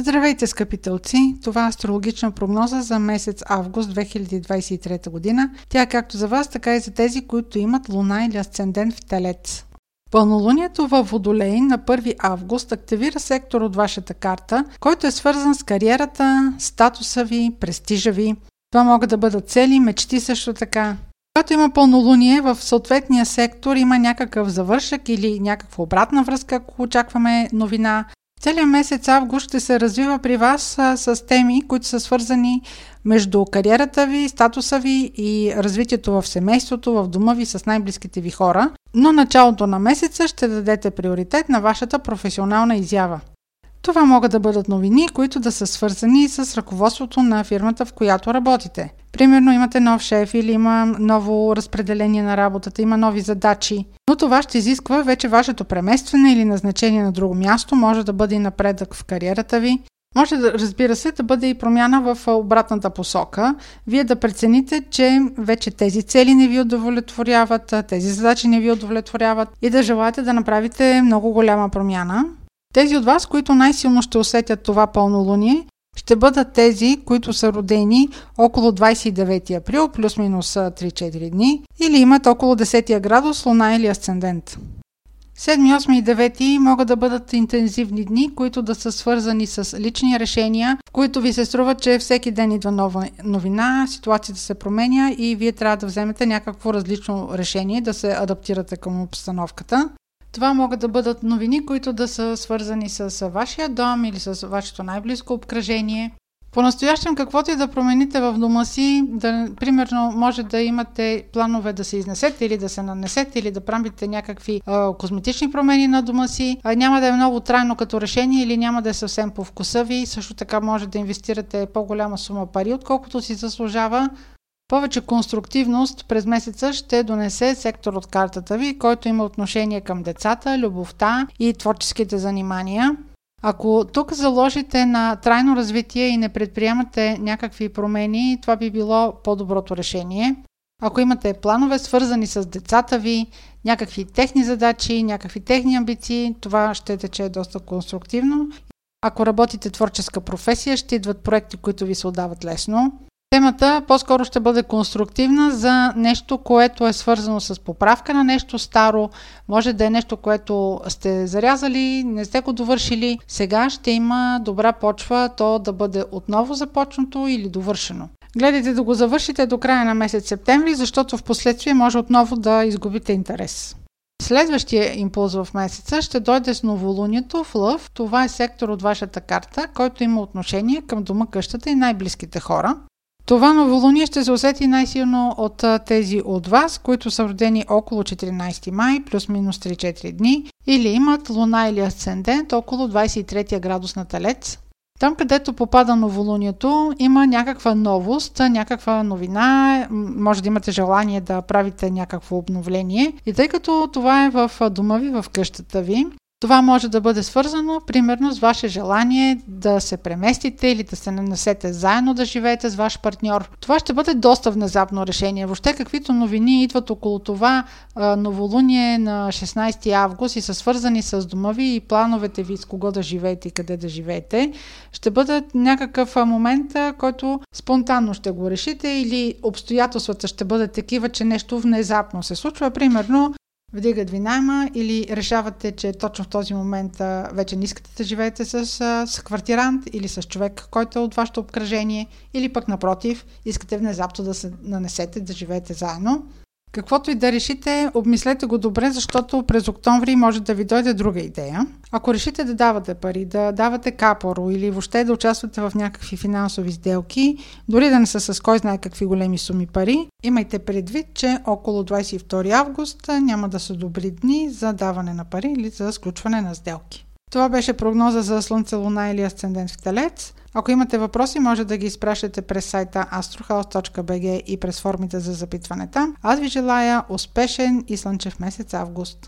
Здравейте, скъпи телци! Това е астрологична прогноза за месец август 2023 година. Тя е както за вас, така и за тези, които имат луна или асцендент в телец. Пълнолунието във Водолей на 1 август активира сектор от вашата карта, който е свързан с кариерата, статуса ви, престижа ви. Това могат да бъдат цели, мечти също така. Когато има пълнолуние, в съответния сектор има някакъв завършък или някаква обратна връзка, ако очакваме новина. Целият месец август ще се развива при вас а, с теми, които са свързани между кариерата ви, статуса ви и развитието в семейството, в дома ви с най-близките ви хора, но началото на месеца ще дадете приоритет на вашата професионална изява. Това могат да бъдат новини, които да са свързани с ръководството на фирмата, в която работите. Примерно имате нов шеф или има ново разпределение на работата, има нови задачи. Но това ще изисква вече вашето преместване или назначение на друго място, може да бъде и напредък в кариерата ви. Може да, разбира се, да бъде и промяна в обратната посока. Вие да прецените, че вече тези цели не ви удовлетворяват, тези задачи не ви удовлетворяват и да желаете да направите много голяма промяна. Тези от вас, които най-силно ще усетят това пълнолуние, ще бъдат тези, които са родени около 29 април, плюс-минус 3-4 дни, или имат около 10 градус, луна или асцендент. 7, 8 и 9 могат да бъдат интензивни дни, които да са свързани с лични решения, в които ви се струва, че всеки ден идва нова новина, ситуацията се променя и вие трябва да вземете някакво различно решение, да се адаптирате към обстановката. Това могат да бъдат новини, които да са свързани с вашия дом или с вашето най-близко обкръжение. По-настоящем, каквото и да промените в дома си, да, примерно може да имате планове да се изнесете или да се нанесете или да правите някакви а, козметични промени на дома си, а, няма да е много трайно като решение или няма да е съвсем по вкуса ви. Също така може да инвестирате по-голяма сума пари, отколкото си заслужава, повече конструктивност през месеца ще донесе сектор от картата ви, който има отношение към децата, любовта и творческите занимания. Ако тук заложите на трайно развитие и не предприемате някакви промени, това би било по-доброто решение. Ако имате планове свързани с децата ви, някакви техни задачи, някакви техни амбиции, това ще тече доста конструктивно. Ако работите творческа професия, ще идват проекти, които ви се отдават лесно. Темата по-скоро ще бъде конструктивна за нещо, което е свързано с поправка на нещо старо. Може да е нещо, което сте зарязали, не сте го довършили. Сега ще има добра почва то да бъде отново започнато или довършено. Гледайте да го завършите до края на месец септември, защото в последствие може отново да изгубите интерес. Следващия импулс в месеца ще дойде с новолунието в Лъв. Това е сектор от вашата карта, който има отношение към дома, къщата и най-близките хора. Това новолуние ще се усети най-силно от тези от вас, които са родени около 14 май, плюс-минус 3-4 дни, или имат луна или асцендент около 23 градус на Телец. Там, където попада новолунието, има някаква новост, някаква новина, може да имате желание да правите някакво обновление. И тъй като това е в дома ви, в къщата ви, това може да бъде свързано, примерно, с ваше желание да се преместите или да се нанесете заедно да живеете с ваш партньор. Това ще бъде доста внезапно решение. Въобще, каквито новини идват около това новолуние на 16 август и са свързани с дома ви и плановете ви с кого да живеете и къде да живеете, ще бъде някакъв момент, който спонтанно ще го решите или обстоятелствата ще бъдат такива, че нещо внезапно се случва. Примерно, вдигат ви найма или решавате, че точно в този момент вече не искате да живеете с, с квартирант или с човек, който е от вашето обкръжение, или пък напротив, искате внезапно да се нанесете да живеете заедно. Каквото и да решите, обмислете го добре, защото през октомври може да ви дойде друга идея. Ако решите да давате пари, да давате капоро или въобще да участвате в някакви финансови сделки, дори да не са с кой знае какви големи суми пари, имайте предвид, че около 22 август няма да са добри дни за даване на пари или за сключване на сделки. Това беше прогноза за Слънце, Луна или Асцендент в Телец. Ако имате въпроси, може да ги изпращате през сайта astrohouse.bg и през формите за запитване там. Аз ви желая успешен и слънчев месец август!